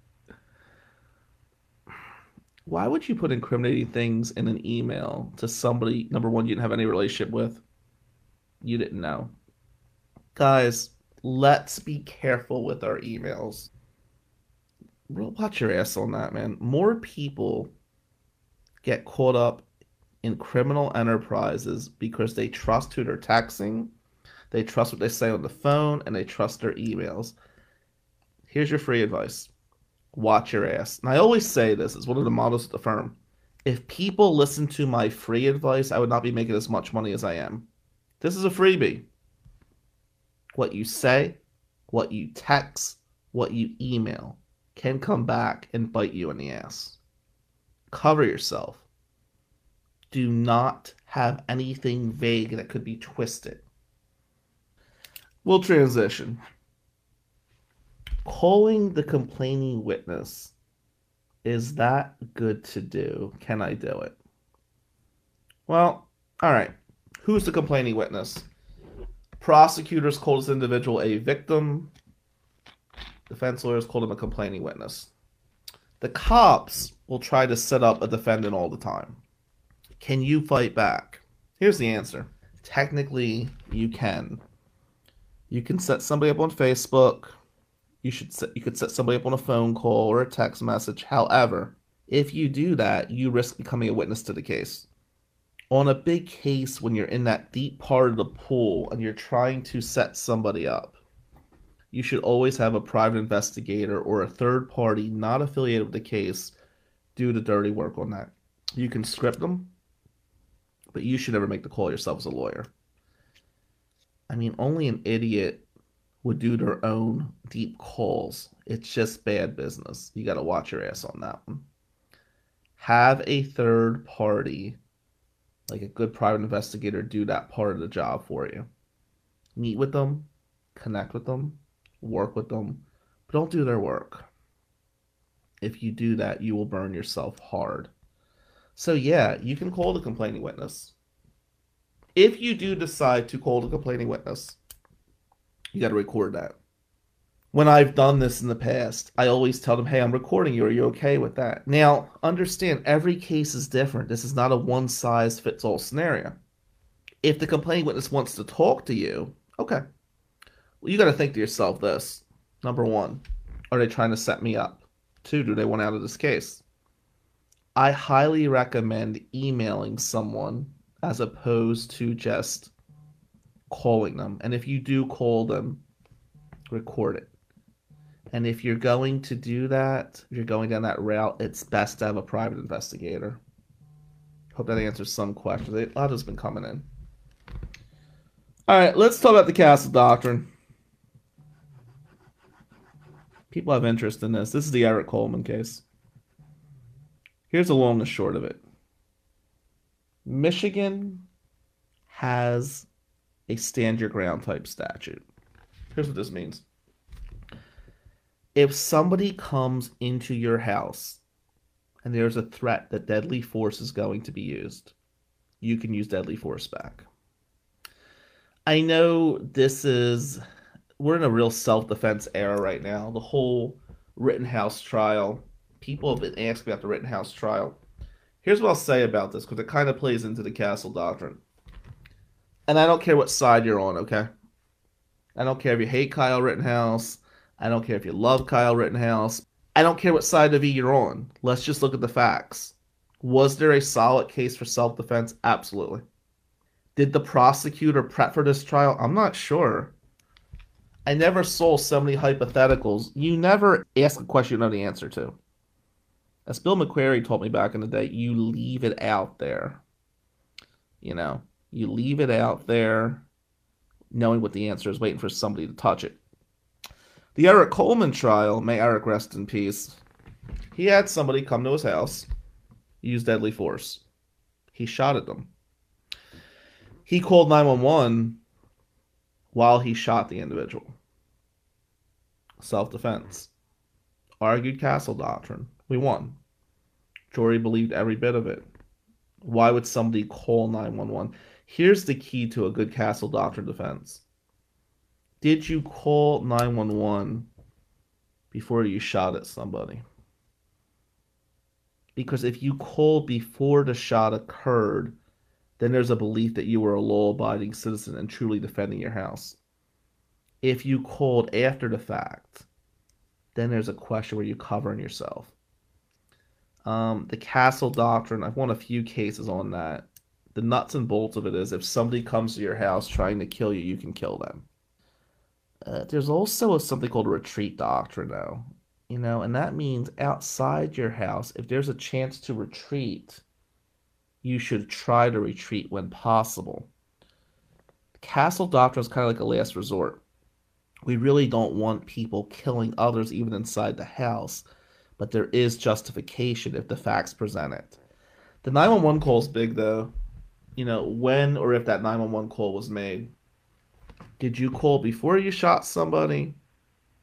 [SPEAKER 2] why would you put incriminating things in an email to somebody number one you didn't have any relationship with? You didn't know. Guys let's be careful with our emails. Real watch your ass on that man. More people get caught up in criminal enterprises because they trust who they're texting they trust what they say on the phone and they trust their emails. Here's your free advice watch your ass. And I always say this, it's one of the models of the firm. If people listen to my free advice, I would not be making as much money as I am. This is a freebie. What you say, what you text, what you email can come back and bite you in the ass. Cover yourself. Do not have anything vague that could be twisted. We'll transition calling the complaining witness is that good to do? Can I do it? Well, all right. Who's the complaining witness? Prosecutors call this individual a victim. Defense lawyers call him a complaining witness. The cops will try to set up a defendant all the time. Can you fight back? Here's the answer. Technically, you can. You can set somebody up on Facebook. You should set, you could set somebody up on a phone call or a text message. However, if you do that, you risk becoming a witness to the case. On a big case, when you're in that deep part of the pool and you're trying to set somebody up, you should always have a private investigator or a third party not affiliated with the case do the dirty work on that. You can script them, but you should never make the call yourself as a lawyer. I mean, only an idiot would do their own deep calls. It's just bad business. You got to watch your ass on that one. Have a third party, like a good private investigator, do that part of the job for you. Meet with them, connect with them, work with them, but don't do their work. If you do that, you will burn yourself hard. So, yeah, you can call the complaining witness. If you do decide to call the complaining witness, you got to record that. When I've done this in the past, I always tell them, hey, I'm recording you. Are you okay with that? Now, understand every case is different. This is not a one size fits all scenario. If the complaining witness wants to talk to you, okay, well, you got to think to yourself this. Number one, are they trying to set me up? Two, do they want out of this case? I highly recommend emailing someone as opposed to just calling them. And if you do call them, record it. And if you're going to do that, if you're going down that route, it's best to have a private investigator. Hope that answers some questions. A lot has been coming in. All right, let's talk about the castle doctrine people have interest in this. This is the Eric Coleman case. Here's the long and short of it Michigan has a stand your ground type statute. Here's what this means if somebody comes into your house and there's a threat that deadly force is going to be used, you can use deadly force back. I know this is we're in a real self defense era right now. The whole Rittenhouse trial. People have been asking about the Rittenhouse trial. Here's what I'll say about this because it kind of plays into the castle doctrine. And I don't care what side you're on, okay? I don't care if you hate Kyle Rittenhouse. I don't care if you love Kyle Rittenhouse. I don't care what side of E you're on. Let's just look at the facts. Was there a solid case for self defense? Absolutely. Did the prosecutor prep for this trial? I'm not sure. I never saw so many hypotheticals. You never ask a question you know the answer to. As Bill McQuarrie told me back in the day, you leave it out there. You know, you leave it out there knowing what the answer is, waiting for somebody to touch it. The Eric Coleman trial, may Eric rest in peace, he had somebody come to his house, use deadly force. He shot at them. He called 911 while he shot the individual. Self defense. Argued castle doctrine. We won. Jury believed every bit of it. Why would somebody call 911? Here's the key to a good castle doctrine defense. Did you call 911 before you shot at somebody? Because if you called before the shot occurred, then there's a belief that you were a law abiding citizen and truly defending your house. If you called after the fact, then there's a question where you're covering yourself. Um, the castle doctrine, I've won a few cases on that. The nuts and bolts of it is if somebody comes to your house trying to kill you, you can kill them. Uh, there's also something called retreat doctrine, though. You know, and that means outside your house, if there's a chance to retreat, you should try to retreat when possible. Castle doctrine is kind of like a last resort. We really don't want people killing others even inside the house, but there is justification if the facts present it. The 911 call is big though. You know, when or if that 911 call was made. Did you call before you shot somebody?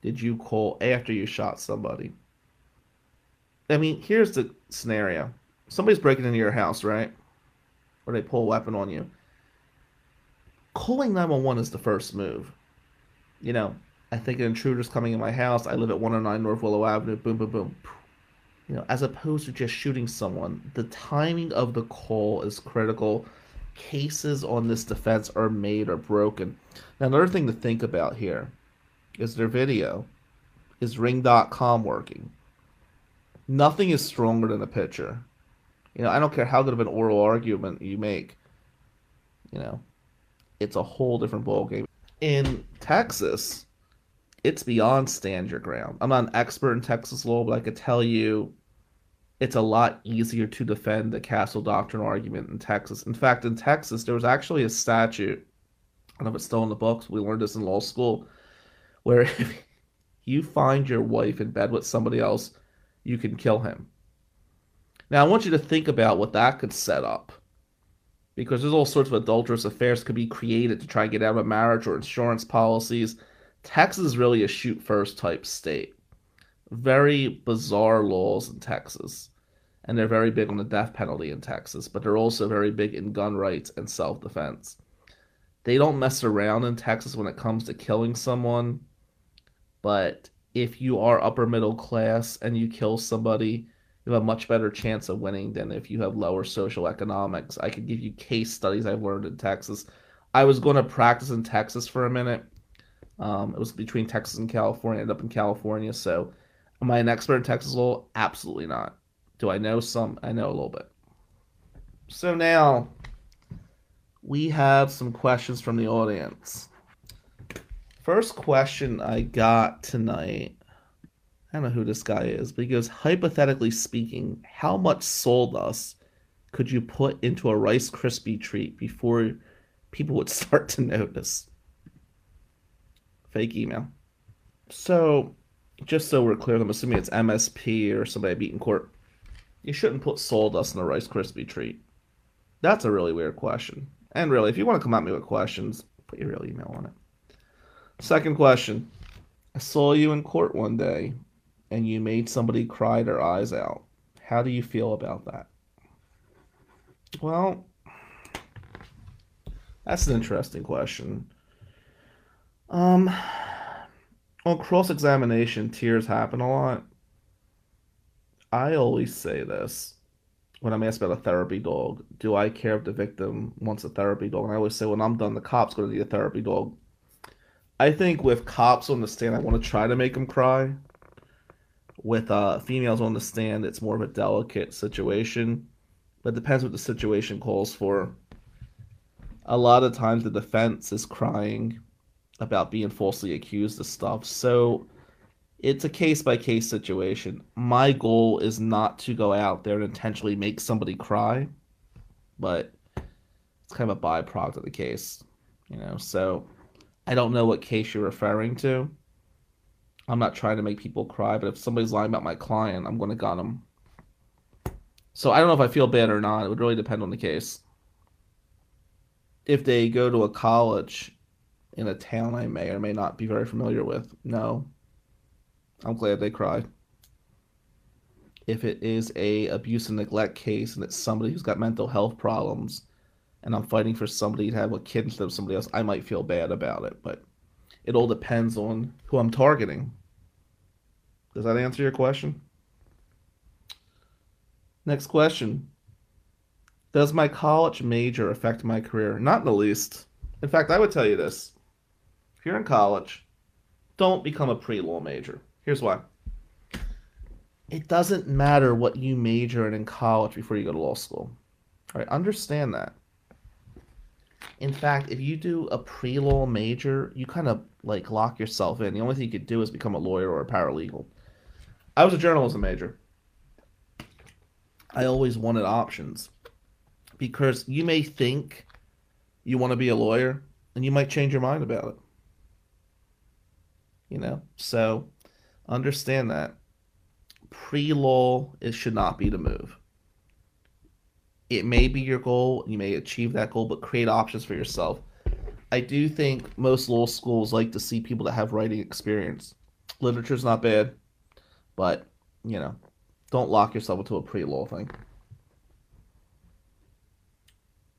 [SPEAKER 2] Did you call after you shot somebody? I mean, here's the scenario somebody's breaking into your house, right? Or they pull a weapon on you. calling 911 is the first move. You know, I think an intruder's coming in my house. I live at 109 North Willow Avenue. Boom, boom, boom. You know, as opposed to just shooting someone, the timing of the call is critical. Cases on this defense are made or broken. Now, another thing to think about here is their video. Is Ring.com working? Nothing is stronger than a picture. You know, I don't care how good of an oral argument you make. You know, it's a whole different ballgame. In Texas, it's beyond stand your ground. I'm not an expert in Texas law, but I could tell you it's a lot easier to defend the castle doctrine argument in Texas. In fact, in Texas, there was actually a statute. I don't know if it's still in the books. We learned this in law school, where if you find your wife in bed with somebody else, you can kill him. Now, I want you to think about what that could set up. Because there's all sorts of adulterous affairs could be created to try and get out of marriage or insurance policies. Texas is really a shoot first type state. Very bizarre laws in Texas. And they're very big on the death penalty in Texas, but they're also very big in gun rights and self defense. They don't mess around in Texas when it comes to killing someone, but if you are upper middle class and you kill somebody, you have a much better chance of winning than if you have lower social economics. I could give you case studies I've learned in Texas. I was going to practice in Texas for a minute. Um, it was between Texas and California. I ended up in California. So, am I an expert in Texas law? Absolutely not. Do I know some? I know a little bit. So now we have some questions from the audience. First question I got tonight. I don't know who this guy is, but he goes, hypothetically speaking, how much sawdust could you put into a Rice Krispie treat before people would start to notice? Fake email. So, just so we're clear, I'm assuming it's MSP or somebody I beat in court. You shouldn't put sawdust in a Rice Krispie treat. That's a really weird question. And really, if you want to come at me with questions, put your real email on it. Second question. I saw you in court one day and you made somebody cry their eyes out. How do you feel about that? Well, that's an interesting question. Um, on cross examination, tears happen a lot. I always say this when I'm asked about a therapy dog. Do I care if the victim wants a therapy dog? And I always say, when I'm done, the cop's going to need a therapy dog. I think with cops on the stand, I want to try to make them cry. With uh, females on the stand, it's more of a delicate situation. But it depends what the situation calls for. A lot of times, the defense is crying about being falsely accused of stuff. So it's a case by case situation. My goal is not to go out there and intentionally make somebody cry, but it's kind of a byproduct of the case, you know. So I don't know what case you're referring to. I'm not trying to make people cry, but if somebody's lying about my client, I'm going to gun them. So I don't know if I feel bad or not. It would really depend on the case. If they go to a college in a town I may or may not be very familiar with, no. I'm glad they cried. If it is a abuse and neglect case and it's somebody who's got mental health problems, and I'm fighting for somebody to have a kid instead of somebody else, I might feel bad about it. But it all depends on who I'm targeting. Does that answer your question? Next question. Does my college major affect my career? Not in the least. In fact, I would tell you this. If you're in college, don't become a pre law major. Here's why. It doesn't matter what you major in in college before you go to law school. All right, understand that. In fact, if you do a pre-law major, you kind of like lock yourself in. The only thing you could do is become a lawyer or a paralegal. I was a journalism major. I always wanted options because you may think you want to be a lawyer and you might change your mind about it. You know, so understand that pre-law it should not be the move. It may be your goal you may achieve that goal but create options for yourself. I do think most law schools like to see people that have writing experience. Literature's not bad but you know don't lock yourself into a pre-law thing.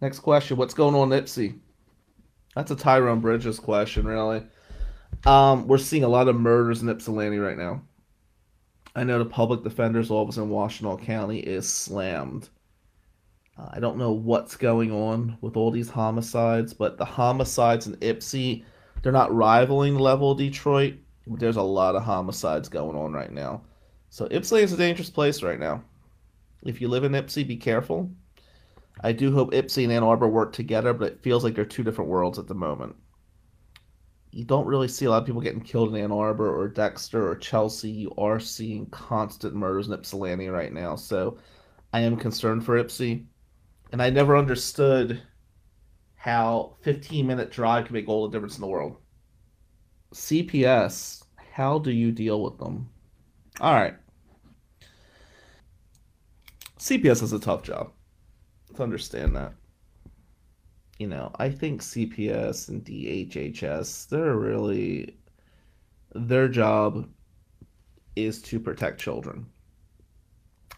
[SPEAKER 2] Next question what's going on at Ypsi That's a Tyrone Bridges question, really. Um, we're seeing a lot of murders in Ypsilanti right now. I know the public defender's office in Washtenaw County is slammed. Uh, I don't know what's going on with all these homicides, but the homicides in Ypsi, they're not rivaling the level of Detroit. There's a lot of homicides going on right now. So Ypsilanti is a dangerous place right now. If you live in Ypsi, be careful. I do hope Ypsi and Ann Arbor work together, but it feels like they're two different worlds at the moment. You don't really see a lot of people getting killed in Ann Arbor or Dexter or Chelsea. You are seeing constant murders in Ypsilanti right now, so I am concerned for Ypsi. And I never understood how 15 minute drive can make all the difference in the world. CPS, how do you deal with them? All right. CPS is a tough job. To understand that. You know, I think CPS and DHHS, they're really their job is to protect children.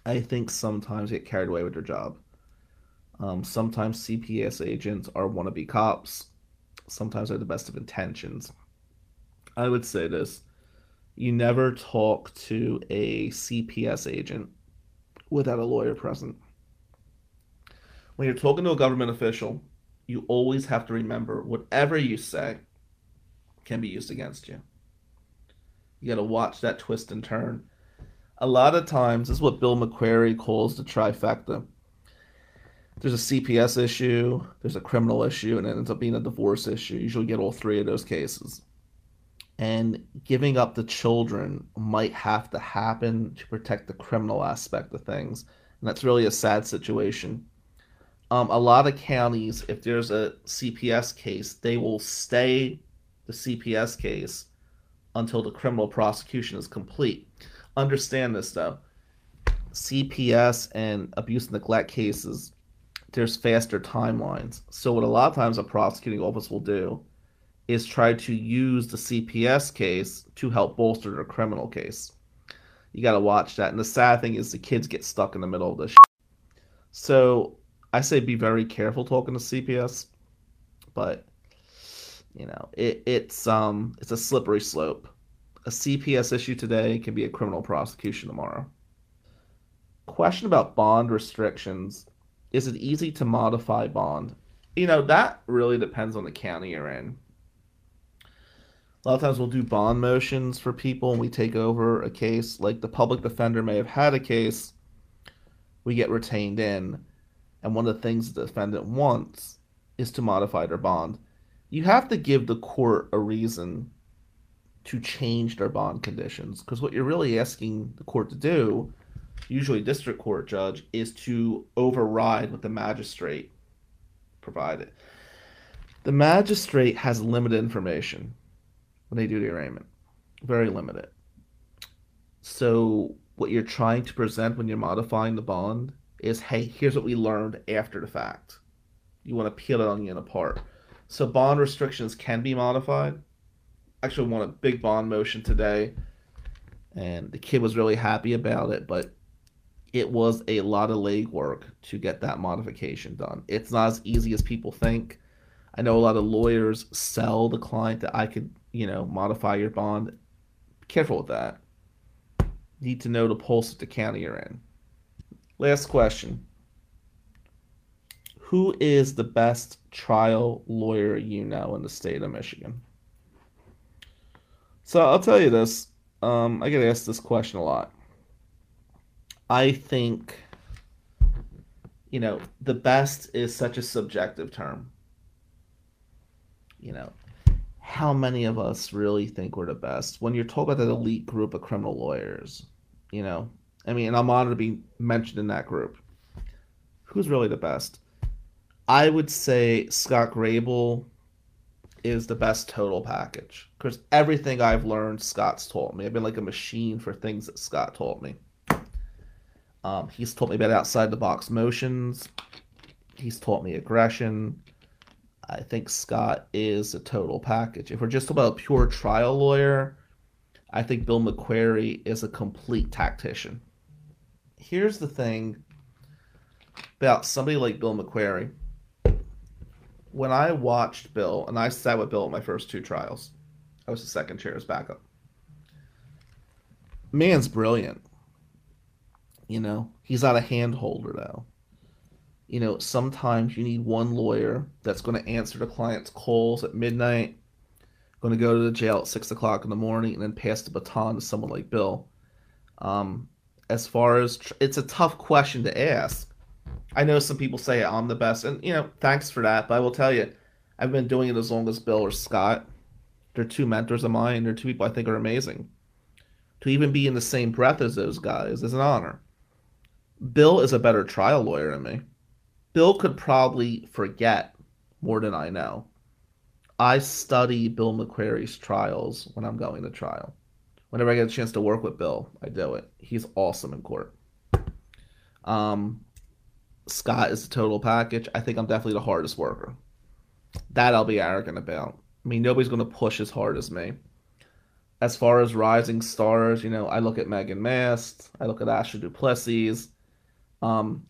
[SPEAKER 2] I think sometimes get carried away with their job. Um, sometimes CPS agents are wannabe cops. Sometimes they're the best of intentions. I would say this you never talk to a CPS agent without a lawyer present. When you're talking to a government official, you always have to remember whatever you say can be used against you. You got to watch that twist and turn. A lot of times, this is what Bill McQuarrie calls the trifecta. There's a CPS issue, there's a criminal issue, and it ends up being a divorce issue. Usually get all three of those cases and giving up the children might have to happen to protect the criminal aspect of things. And that's really a sad situation. Um, a lot of counties, if there's a CPS case, they will stay the CPS case until the criminal prosecution is complete. Understand this though. CPS and abuse and neglect cases, there's faster timelines. So what a lot of times a prosecuting office will do is try to use the CPS case to help bolster their criminal case. You got to watch that. And the sad thing is the kids get stuck in the middle of this. So I say be very careful talking to CPS, but you know it, it's um it's a slippery slope. A CPS issue today can be a criminal prosecution tomorrow. Question about bond restrictions: Is it easy to modify bond? You know that really depends on the county you're in a lot of times we'll do bond motions for people and we take over a case. Like the public defender may have had a case, we get retained in, and one of the things the defendant wants is to modify their bond. You have to give the court a reason to change their bond conditions because what you're really asking the court to do, usually district court judge, is to override what the magistrate provided. The magistrate has limited information when they do the arraignment. Very limited. So what you're trying to present when you're modifying the bond is, hey, here's what we learned after the fact. You want to peel it onion apart. So bond restrictions can be modified. Actually, won a big bond motion today, and the kid was really happy about it, but it was a lot of legwork to get that modification done. It's not as easy as people think. I know a lot of lawyers sell the client that I could you know, modify your bond. Be careful with that. Need to know the pulse of the county you're in. Last question. Who is the best trial lawyer you know in the state of Michigan? So I'll tell you this. Um, I get asked this question a lot. I think, you know, the best is such a subjective term. You know, how many of us really think we're the best when you're talking about that elite group of criminal lawyers? You know, I mean, and I'm honored to be mentioned in that group. Who's really the best? I would say Scott Grabel is the best total package because everything I've learned, Scott's taught me. I've been like a machine for things that Scott taught me. Um, he's taught me about outside the box motions. He's taught me aggression. I think Scott is a total package. If we're just about a pure trial lawyer, I think Bill McQuarrie is a complete tactician. Here's the thing about somebody like Bill McQuarrie. when I watched Bill, and I sat with Bill at my first two trials, I was the second chair's backup. Man's brilliant. You know, he's not a hand holder though. You know, sometimes you need one lawyer that's going to answer the client's calls at midnight, going to go to the jail at six o'clock in the morning, and then pass the baton to someone like Bill. Um, as far as tr- it's a tough question to ask. I know some people say I'm the best, and you know, thanks for that. But I will tell you, I've been doing it as long as Bill or Scott. They're two mentors of mine. They're two people I think are amazing. To even be in the same breath as those guys is an honor. Bill is a better trial lawyer than me. Bill could probably forget more than I know. I study Bill McQuarrie's trials when I'm going to trial. Whenever I get a chance to work with Bill, I do it. He's awesome in court. Um, Scott is a total package. I think I'm definitely the hardest worker. That I'll be arrogant about. I mean, nobody's going to push as hard as me. As far as rising stars, you know, I look at Megan Mast, I look at Ashley Duplessis. Um,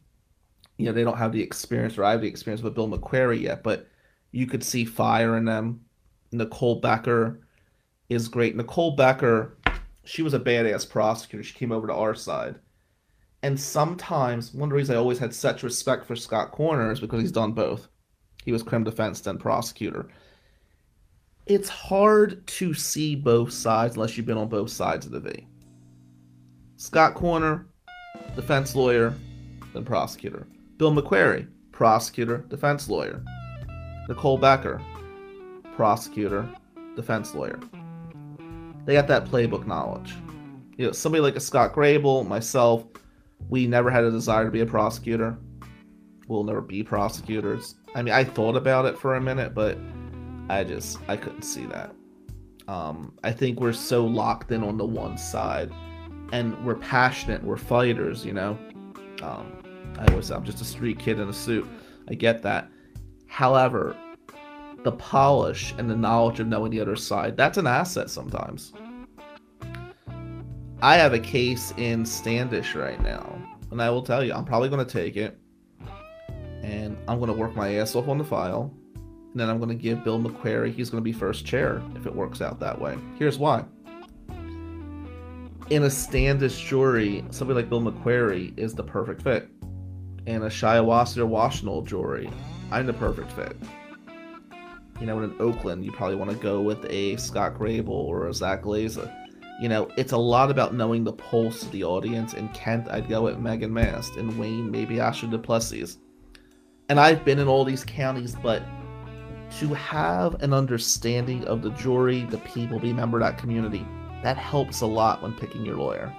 [SPEAKER 2] you know, they don't have the experience, or I have the experience with Bill McQuarrie yet, but you could see fire in them. Nicole Becker is great. Nicole Becker, she was a badass prosecutor. She came over to our side. And sometimes, one of the reasons I always had such respect for Scott Koerner is because he's done both. He was crim defense, then prosecutor. It's hard to see both sides unless you've been on both sides of the V. Scott Koerner, defense lawyer, then prosecutor. Bill McQuarrie, prosecutor, defense lawyer. Nicole Becker, prosecutor, defense lawyer. They got that playbook knowledge. You know, somebody like a Scott Grabel, myself, we never had a desire to be a prosecutor. We'll never be prosecutors. I mean, I thought about it for a minute, but I just I couldn't see that. Um, I think we're so locked in on the one side, and we're passionate. We're fighters, you know. Um, I always I'm just a street kid in a suit. I get that. However, the polish and the knowledge of knowing the other side, that's an asset sometimes. I have a case in Standish right now, and I will tell you, I'm probably going to take it, and I'm going to work my ass off on the file, and then I'm going to give Bill McQuarrie, he's going to be first chair if it works out that way. Here's why. In a Standish jury, somebody like Bill McQuarrie is the perfect fit. In a Shiawassee or jury, I'm the perfect fit. You know, in Oakland, you probably want to go with a Scott Grabel or a Zach Glazer. You know, it's a lot about knowing the pulse of the audience. In Kent, I'd go with Megan Mast. In Wayne, maybe Ashley Duplessis. And I've been in all these counties, but to have an understanding of the jury, the people, be a member of that community, that helps a lot when picking your lawyer.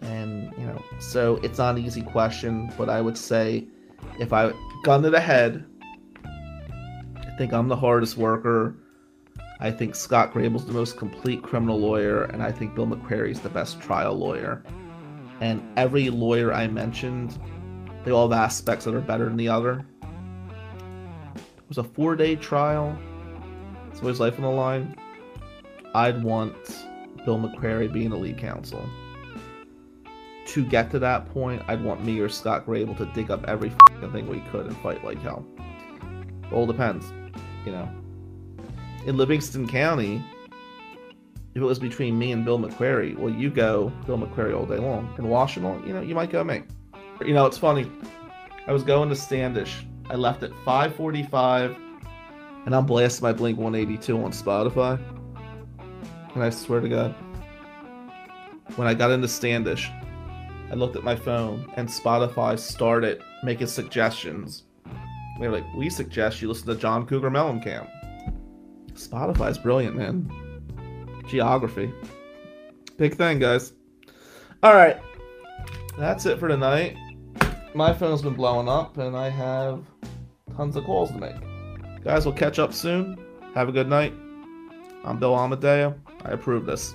[SPEAKER 2] And, you know, so it's not an easy question, but I would say if I gun to the head, I think I'm the hardest worker. I think Scott Grabel's the most complete criminal lawyer, and I think Bill McQuarrie's the best trial lawyer. And every lawyer I mentioned, they all have aspects that are better than the other. It was a four day trial, somebody's life on the line. I'd want Bill McQuarrie being the lead counsel. To get to that point, I'd want me or Scott Grabel to dig up every thing we could and fight like hell. It all depends, you know in Livingston County, if it was between me and Bill McQuarrie, well, you go Bill McQuarrie all day long. In Washtenaw, you know, you might go me. You know, it's funny. I was going to Standish. I left at 5:45, and I'm blasting my Blink 182 on Spotify. And I swear to God, when I got into Standish, I looked at my phone, and Spotify started making suggestions. They were like, "We suggest you listen to John Cougar Mellencamp." Spotify's brilliant, man. Geography. Big thing, guys. All right. That's it for tonight. My phone's been blowing up, and I have tons of calls to make. Guys, we'll catch up soon. Have a good night. I'm Bill Amadeo. I approve this.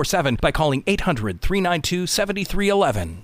[SPEAKER 5] 24 7 by calling 800 392 7311.